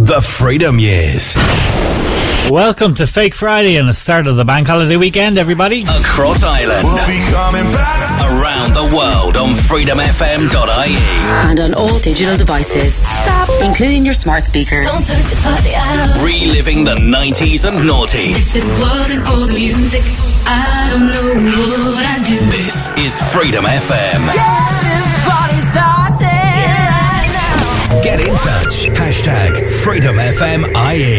The Freedom Years. Welcome to Fake Friday and the start of the bank holiday weekend, everybody. Across Ireland. We'll be coming back. Around the world on freedomfm.ie. and on all digital devices, including your smart speaker. Don't turn this party out. Reliving the 90s and noughties. If it wasn't for the music, I don't know what I'd do. This is Freedom FM. this Get in touch. Hashtag FreedomFMIE.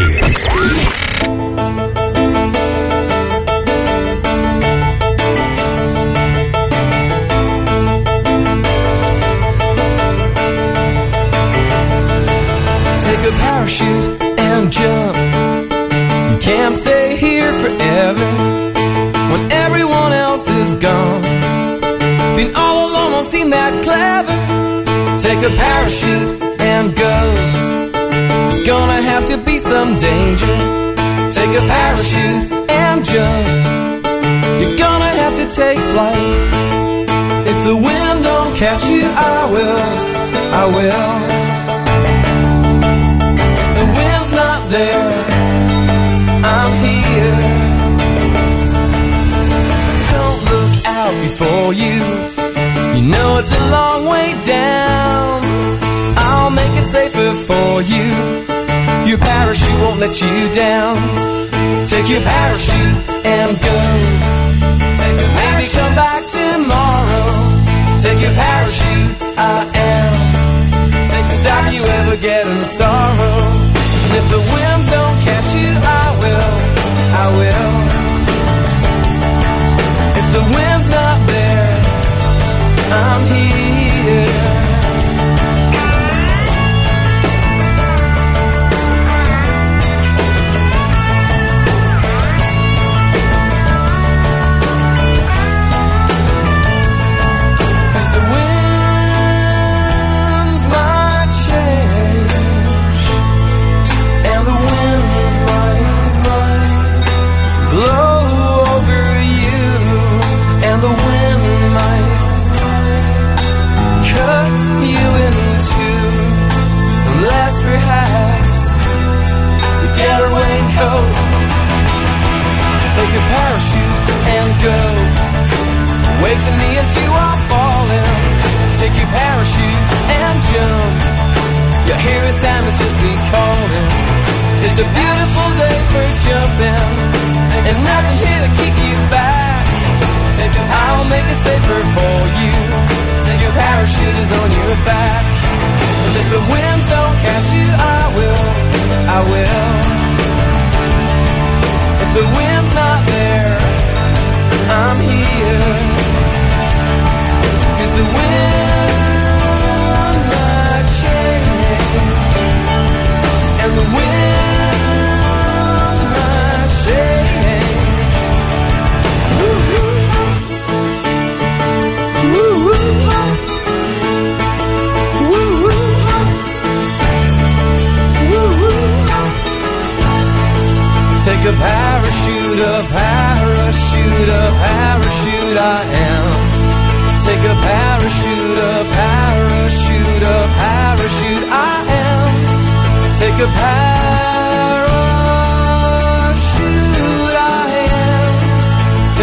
Take a parachute and jump. You can't stay here forever when everyone else is gone. Being all alone won't seem that clever. Take a parachute and go. There's gonna have to be some danger. Take a parachute and jump. You're gonna have to take flight. If the wind don't catch you, I will. I will the wind's not there. I'm here. Don't look out before you. You know it's a long way down. I'll make it safer for you. Your parachute won't let you down. Take your parachute and go. Take Maybe come back tomorrow. Take your parachute. I am to stop you ever getting sorrow. And if the winds don't catch you, I will, I will.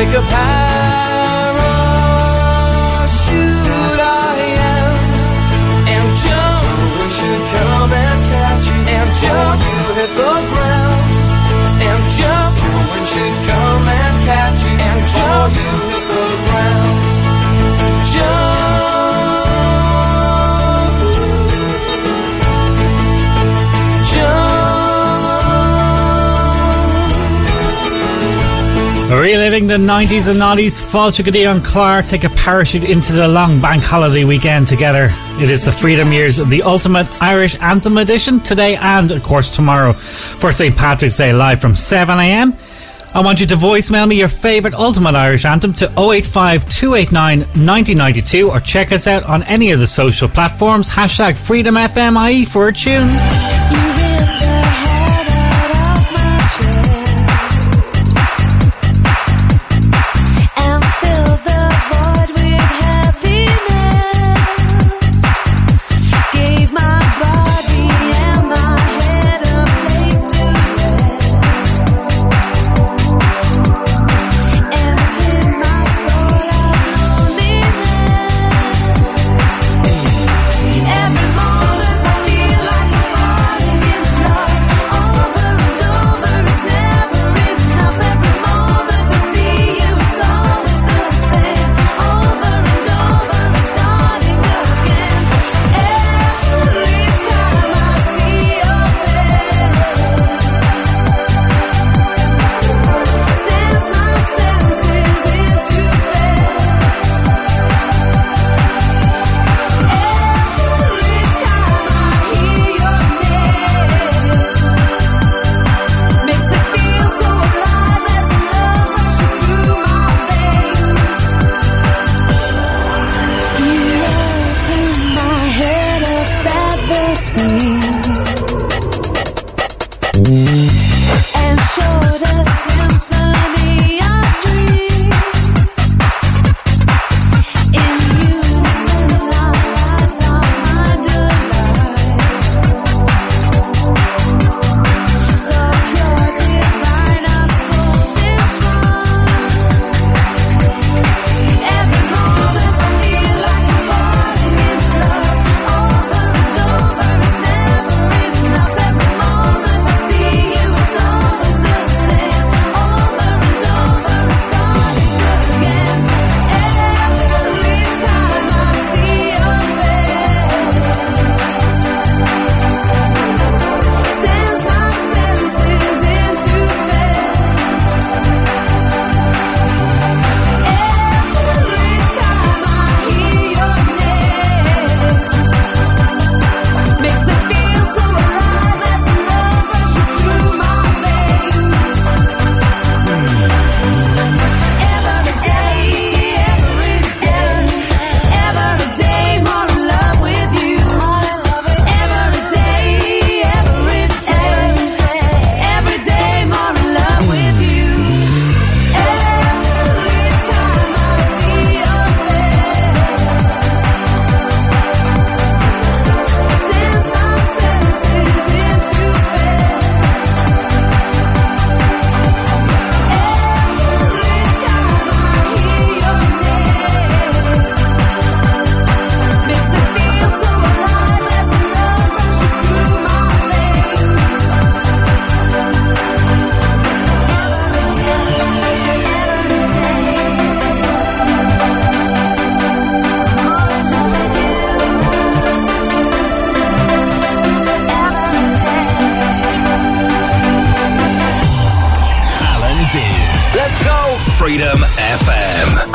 Take a parachute I am. And jump, we should come and catch you. And jump, you hit the ground. And jump, we should come and catch you. And jump, you hit the ground. Reliving the 90s and noughties, Falchigadi and Clark take a parachute into the long bank holiday weekend together. It is the Freedom Years, the ultimate Irish anthem edition today and, of course, tomorrow for St. Patrick's Day live from 7am. I want you to voicemail me your favourite ultimate Irish anthem to 085 289 9092 or check us out on any of the social platforms. Hashtag FreedomFMIE for a tune.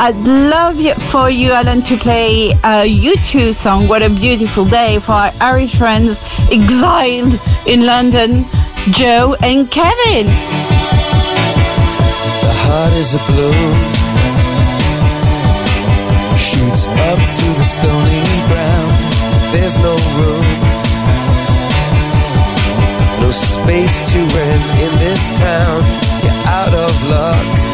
I'd love for you, Alan, to play uh, a U2 song, What a Beautiful Day, for our Irish friends exiled in London, Joe and Kevin. The heart is a shoots up through the stony ground. There's no room, no space to rent in this town. You're out of luck.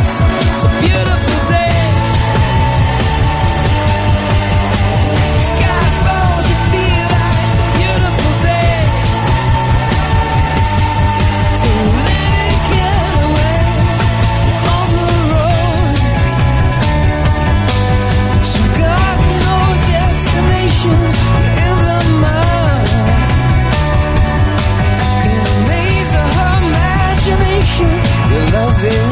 Love is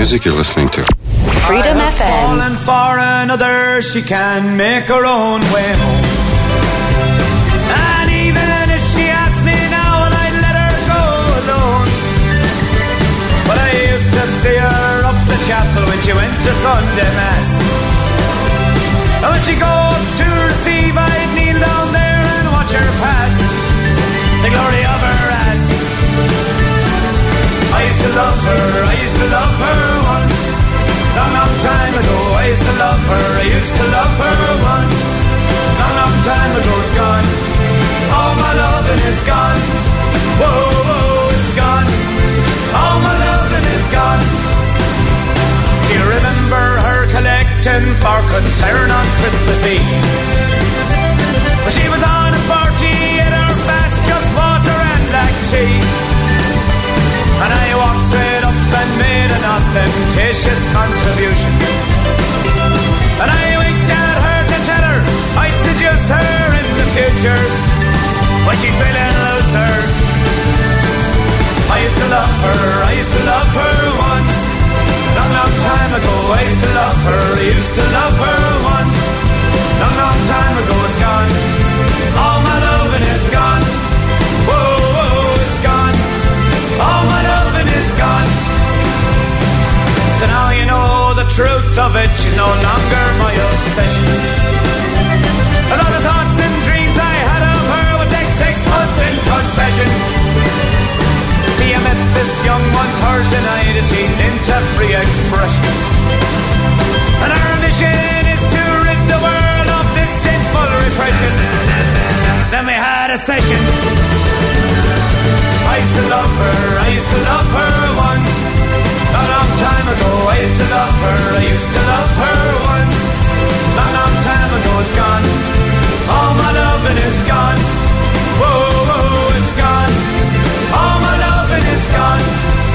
music you're listening to? Freedom FM. Fallen for another, she can make her own way home. And even if she asked me now, and I'd let her go alone. But I used to see her up the chapel when she went to Sunday Mass. And when she go up to receive, I'd kneel down there and watch her pass. The glory of her ass. I used to love her, I used to love her once. Long, long time ago, I used to love her, I used to love her once. Long, long time ago, it's gone. All my loving is gone. Whoa, whoa, it's gone. All my loving is gone. Do you remember her collecting for concern on Christmas Eve? But she was on a party at her fast, just water and black tea. And I ostentatious contribution. And I winked at her to tell her I'd seduce her in the future when she's feeling looser. I used to love her, I used to love her once. Long, long time ago, I used to love her, I used to love her once. Long, long time ago, it's gone. Truth of it, she's no longer my obsession. A lot of thoughts and dreams I had of her would take six months in confession. See, I met this young one Thursday night and she's into free expression. And our mission is to rid the world of this sinful repression. Then we had a session. I used to love her, I used to love her once. A long time ago, I used to love her, I used to love her once. A long time ago, it's gone. All my loving is gone. Whoa, whoa, it's gone. All my loving is gone.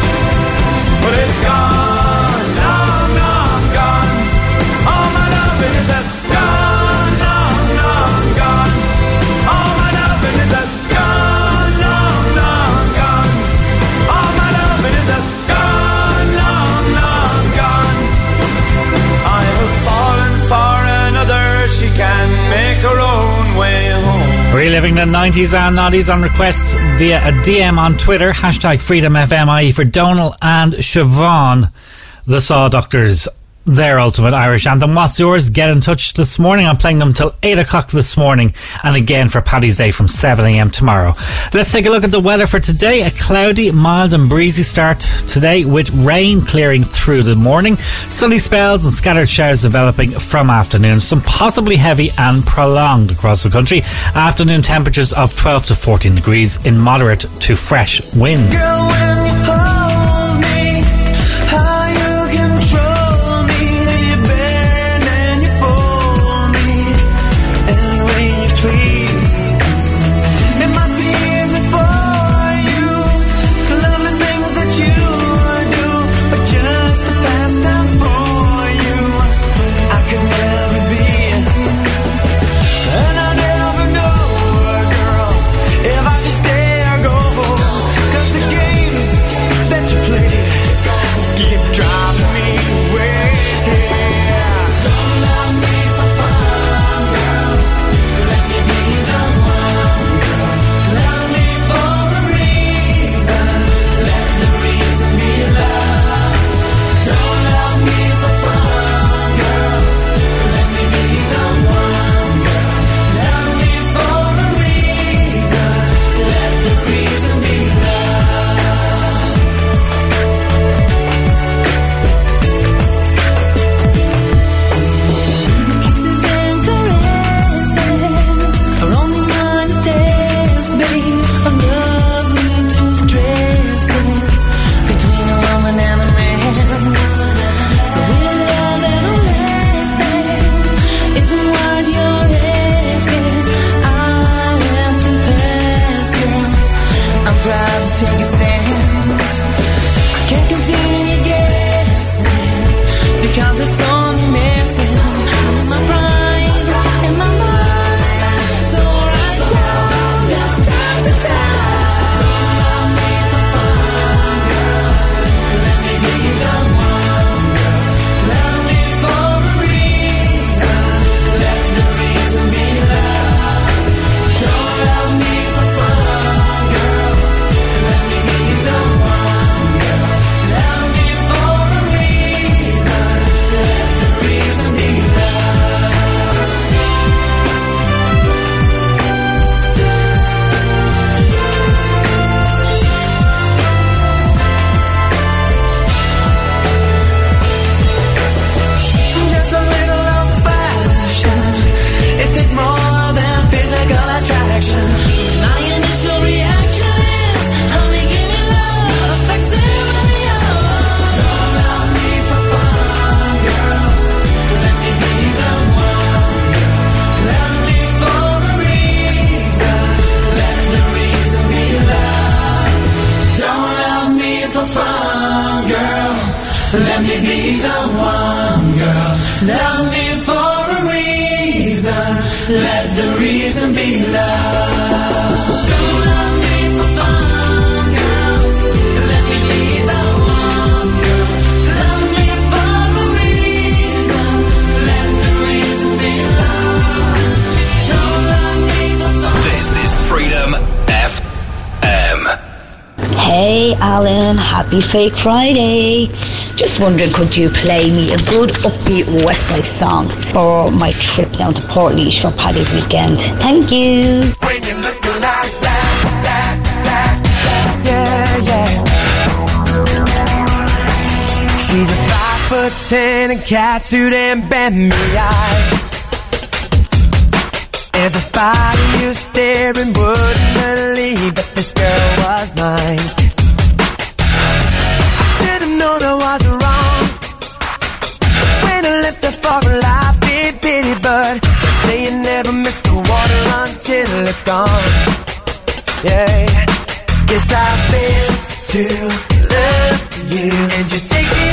Reliving the 90s and 90s on requests via a DM on Twitter, hashtag FreedomFMIE for Donal and Siobhan, the Saw Doctors. Their ultimate Irish anthem. What's yours? Get in touch this morning. I'm playing them till 8 o'clock this morning and again for Paddy's Day from 7am tomorrow. Let's take a look at the weather for today. A cloudy, mild and breezy start today with rain clearing through the morning. Sunny spells and scattered showers developing from afternoon. Some possibly heavy and prolonged across the country. Afternoon temperatures of 12 to 14 degrees in moderate to fresh winds. Happy Fake Friday. Just wondering, could you play me a good upbeat Westlife song for my trip down to Portlaoise for Paddy's weekend? Thank you. She's a five foot ten and cat suit and bent me eye. Everybody who's staring would I've to love you, and you take it.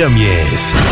Freedom Years.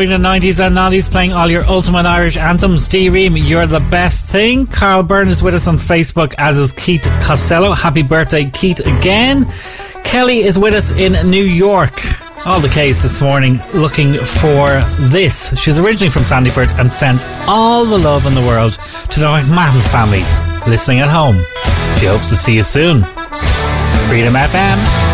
reviving the 90s and 90s, playing all your ultimate Irish anthems. D Ream, you're the best thing. Carl Byrne is with us on Facebook, as is Keith Costello. Happy birthday, Keith, again. Kelly is with us in New York. All the case this morning looking for this. She's originally from Sandyford and sends all the love in the world to the McMahon family listening at home. She hopes to see you soon. Freedom FM.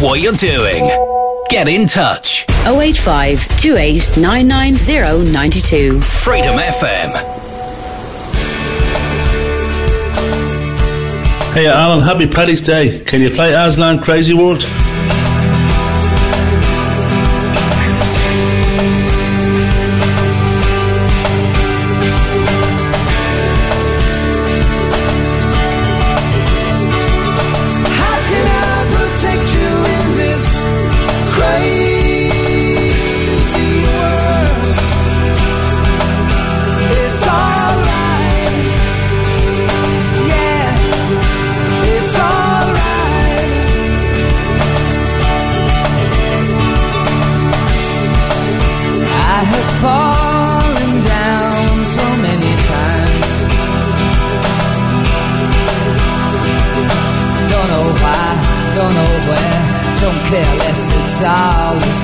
what you're doing. Get in touch. 085 28 Freedom FM. Hey Alan, happy Paddy's Day. Can you play Aslan Crazy World?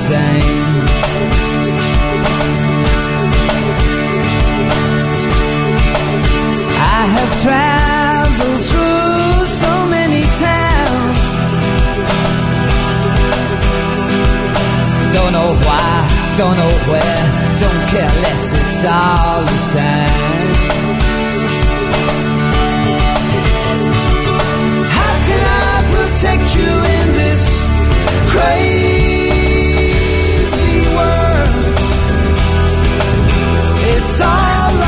zijn. I have traveled through so many towns. Don't know why, don't know where, don't care less, it's all the same. How can I protect you in this crazy? It's all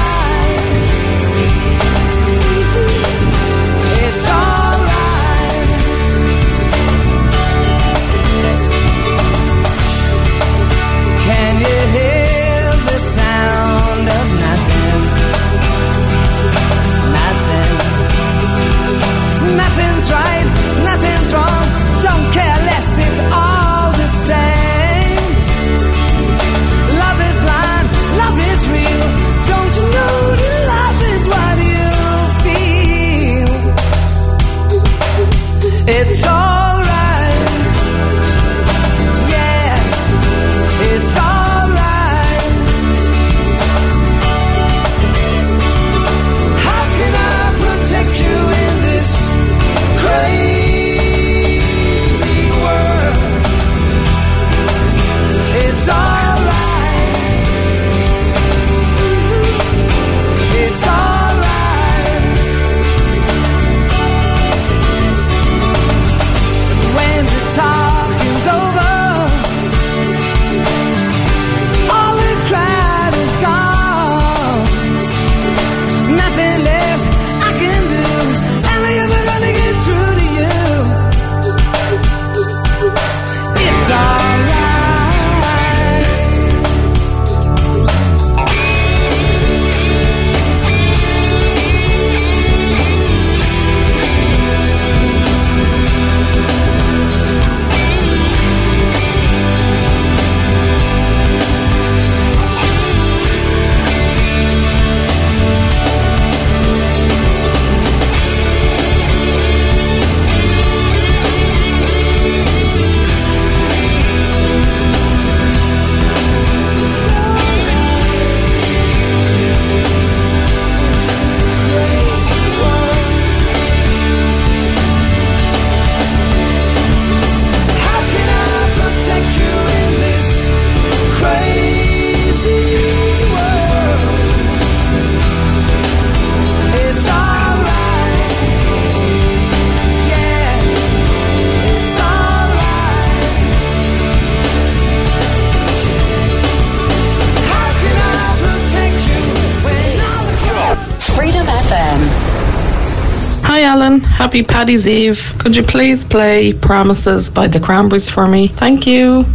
Happy Paddy's Eve. Could you please play Promises by the Cranberries for me? Thank you.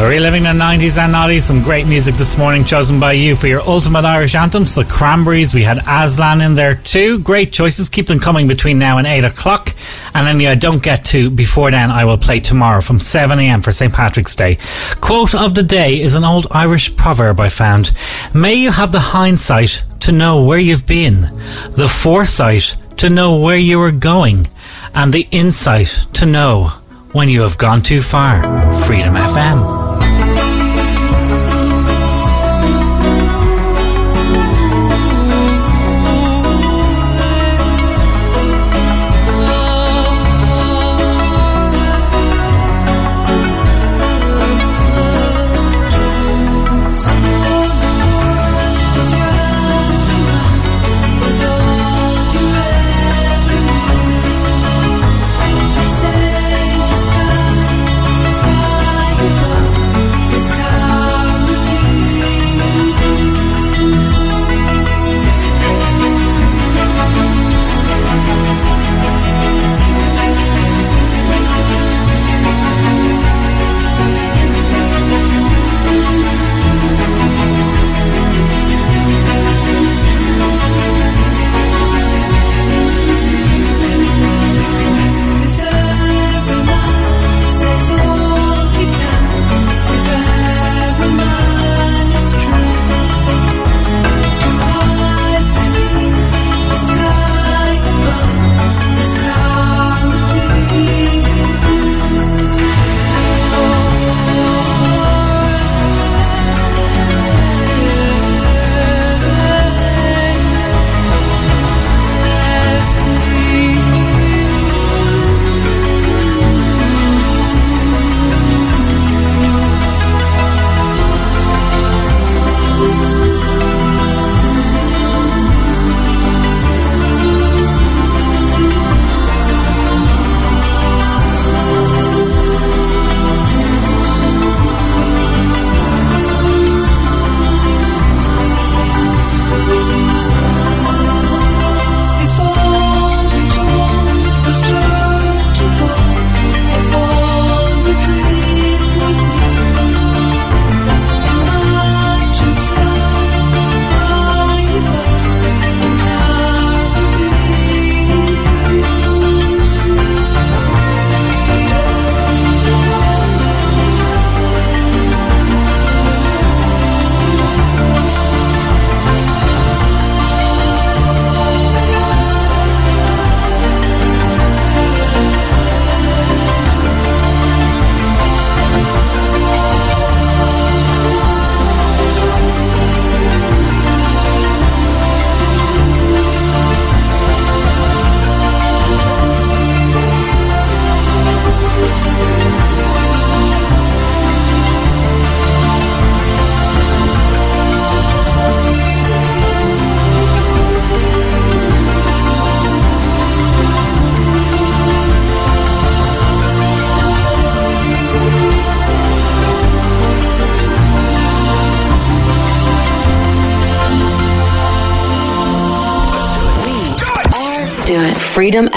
Reliving the 90s and 90s, some great music this morning chosen by you for your ultimate Irish anthems. The Cranberries, we had Aslan in there too. Great choices. Keep them coming between now and 8 o'clock. And any I don't get to before then, I will play tomorrow from 7am for St. Patrick's Day. Quote of the day is an old Irish proverb I found. May you have the hindsight to know where you've been, the foresight to know where you are going, and the insight to know when you have gone too far. Freedom FM.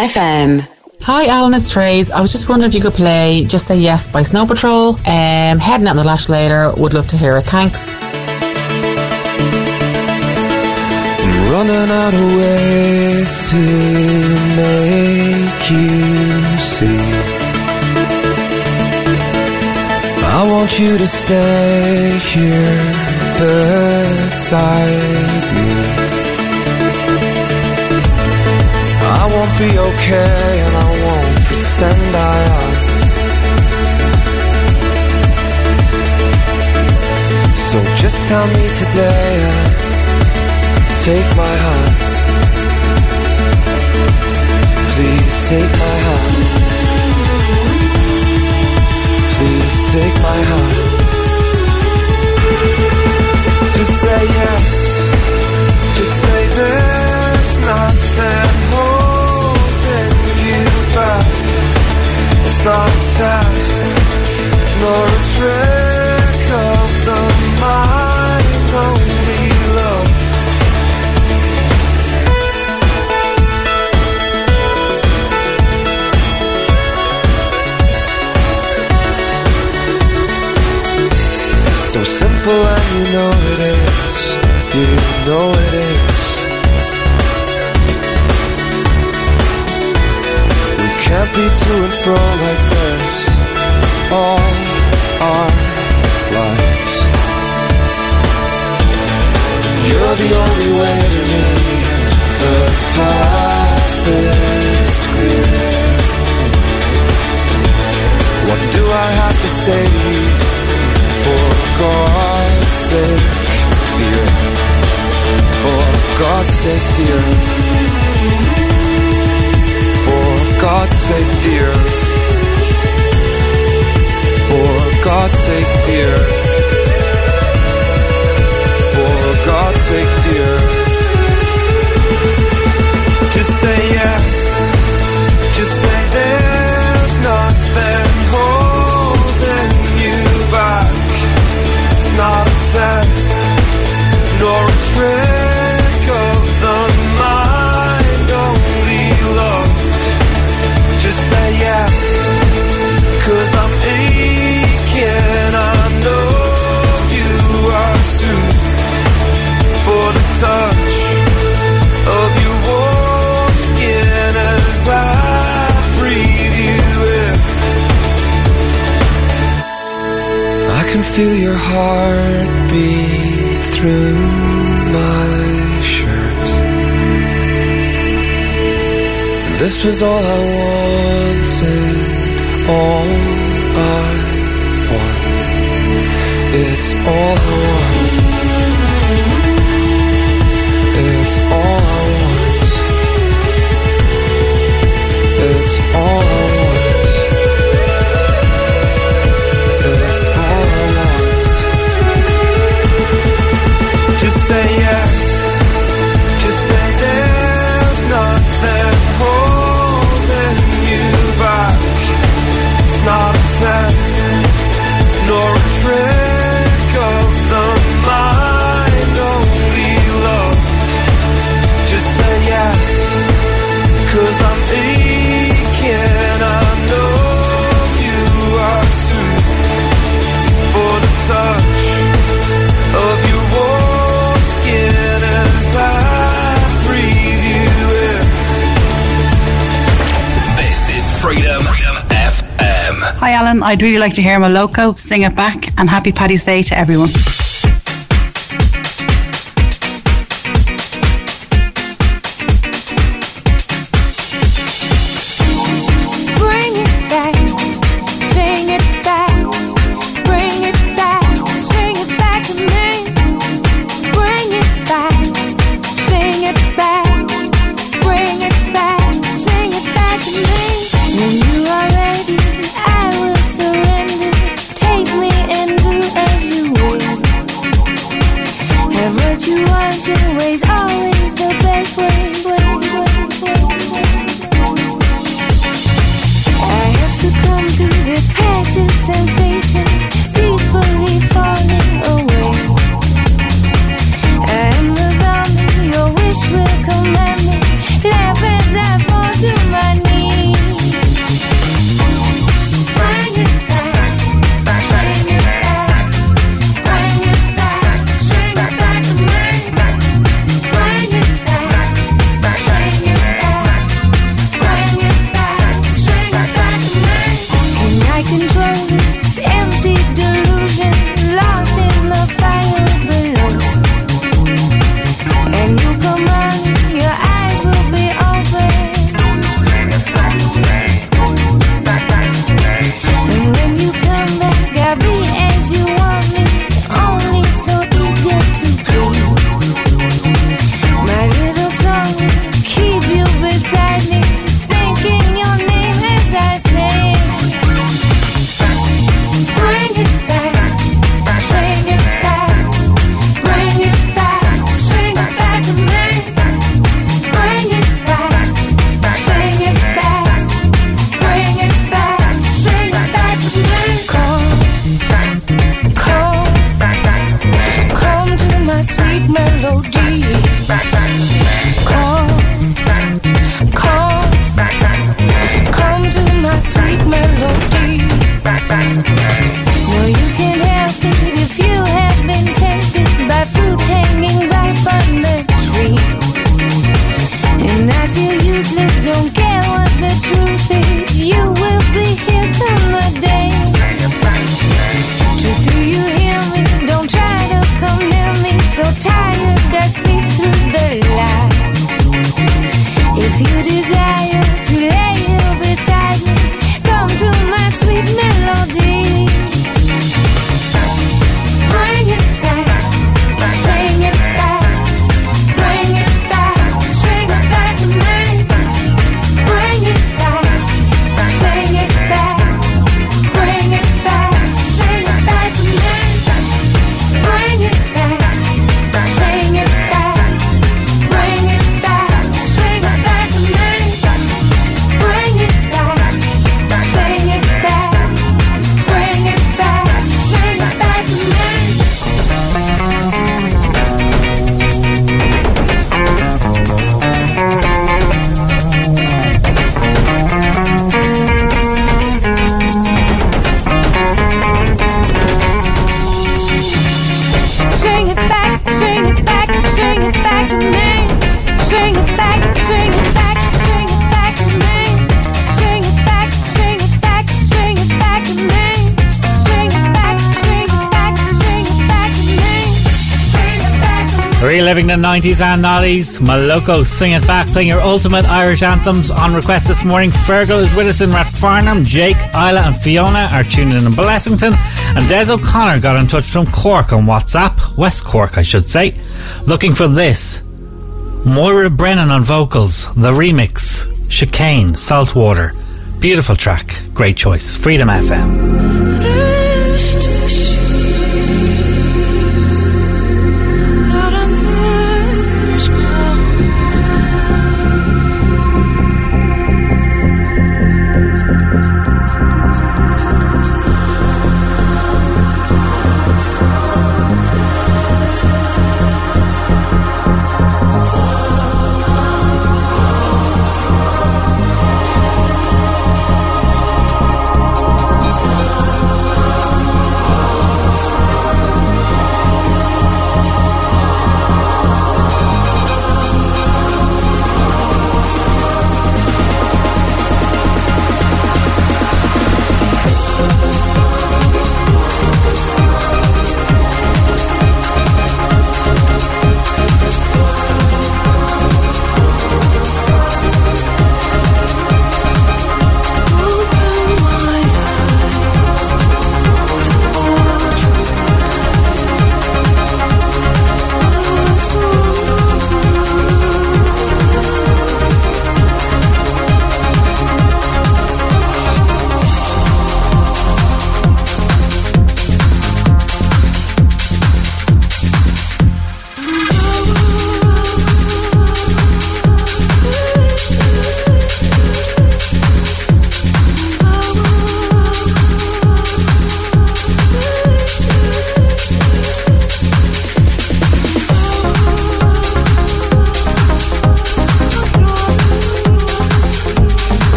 FM. Hi, Alan, it's Trace. I was just wondering if you could play Just Say Yes by Snow Patrol. Um, heading out in the lash later. Would love to hear it. Thanks. I'm running out of ways to make you see. I want you to stay here beside won't be okay and I won't pretend I am. So just tell me today and take my hand. Please take my hand. Please take my hand. Just say yes. Not a test, nor a trick of the mind, only love. It's so simple and you know it is. You know it is. Can't be to and fro like this all our lives. You're the only way to me. The path is clear. What do I have to say to you? For God's sake, dear. For God's sake, dear. God's sake, dear. For God's sake, dear. For God's sake, dear. Feel your heart beat through my shirt. This was all I wanted, all I want. It's all I want. It's all I want. It's all I want. Say yes. Hi, Alan. I'd really like to hear Moloko sing it back, and happy Paddy's Day to everyone. Reliving the 90s and 90s, Moloko Sing It Back, playing your ultimate Irish anthems on request this morning. Fergal is with us in Rathfarnham. Jake, Isla, and Fiona are tuning in in Blessington. And Des O'Connor got in touch from Cork on WhatsApp, West Cork, I should say, looking for this. Moya Brennan on vocals, the remix, Chicane, Saltwater. Beautiful track, great choice. Freedom FM.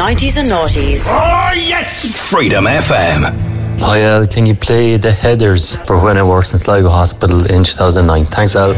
90s and noughties. Oh, yes! Freedom FM. Hi Al, can you play the headers for when I worked in Sligo Hospital in 2009? Thanks Al.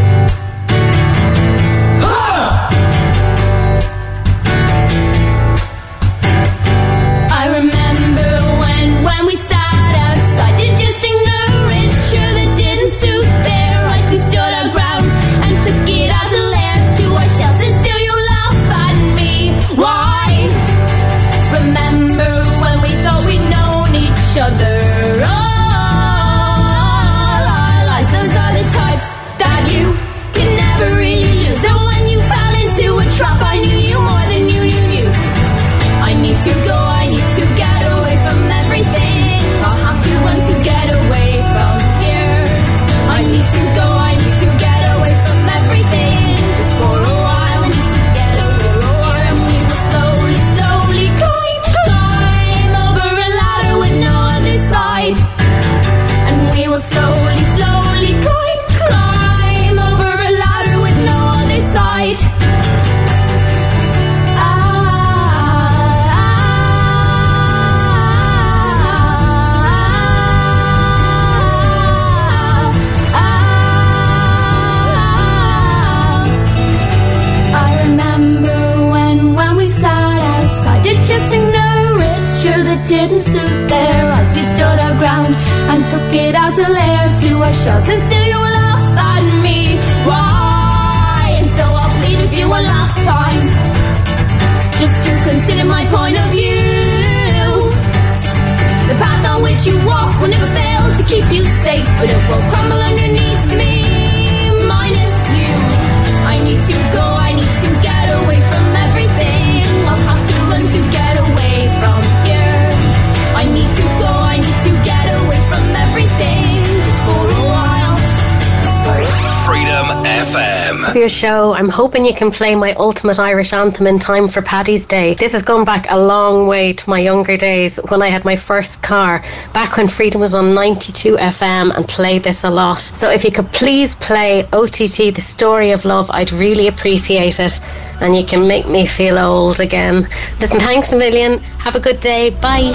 Show, I'm hoping you can play my ultimate Irish anthem in time for Paddy's Day. This has gone back a long way to my younger days when I had my first car, back when Freedom was on 92 FM and played this a lot. So if you could please play OTT, The Story of Love, I'd really appreciate it. And you can make me feel old again. Listen, thanks a million. Have a good day. Bye.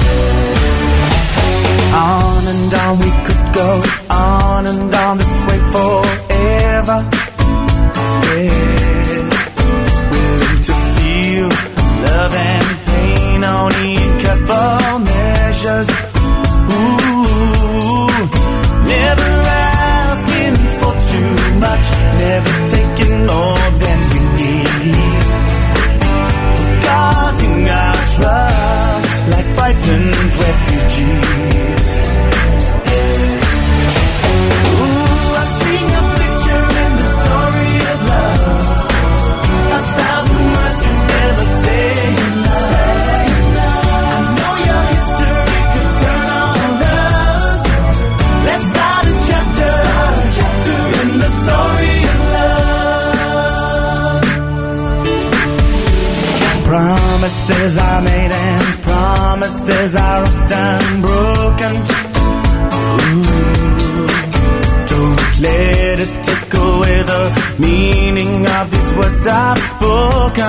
On and on we could go, on and on this way forever. Willing to feel love and pain measures. Ooh, never asking for too much, never taking more than need. Our trust like frightened refugees. Promises are made and promises are often broken. Ooh, don't let it take away the meaning of these words I've spoken.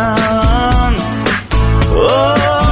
Oh,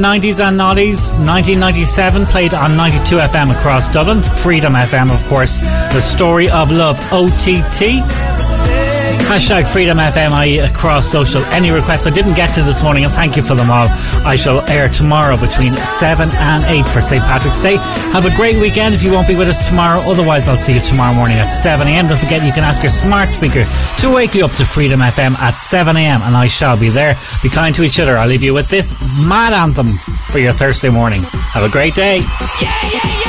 90s and noughties, 1997 played on 92 FM across Dublin, Freedom FM, of course. The story of love, OTT. Hashtag Freedom FMI across social. Any requests I didn't get to this morning, and thank you for them all. I shall air tomorrow between 7 and 8 for St. Patrick's Day. Have a great weekend if you won't be with us tomorrow. Otherwise, I'll see you tomorrow morning at 7 a.m. Don't forget, you can ask your smart speaker to wake you up to Freedom FM at 7 a.m. and I shall be there. Be kind to each other. I'll leave you with this mad anthem for your Thursday morning. Have a great day. All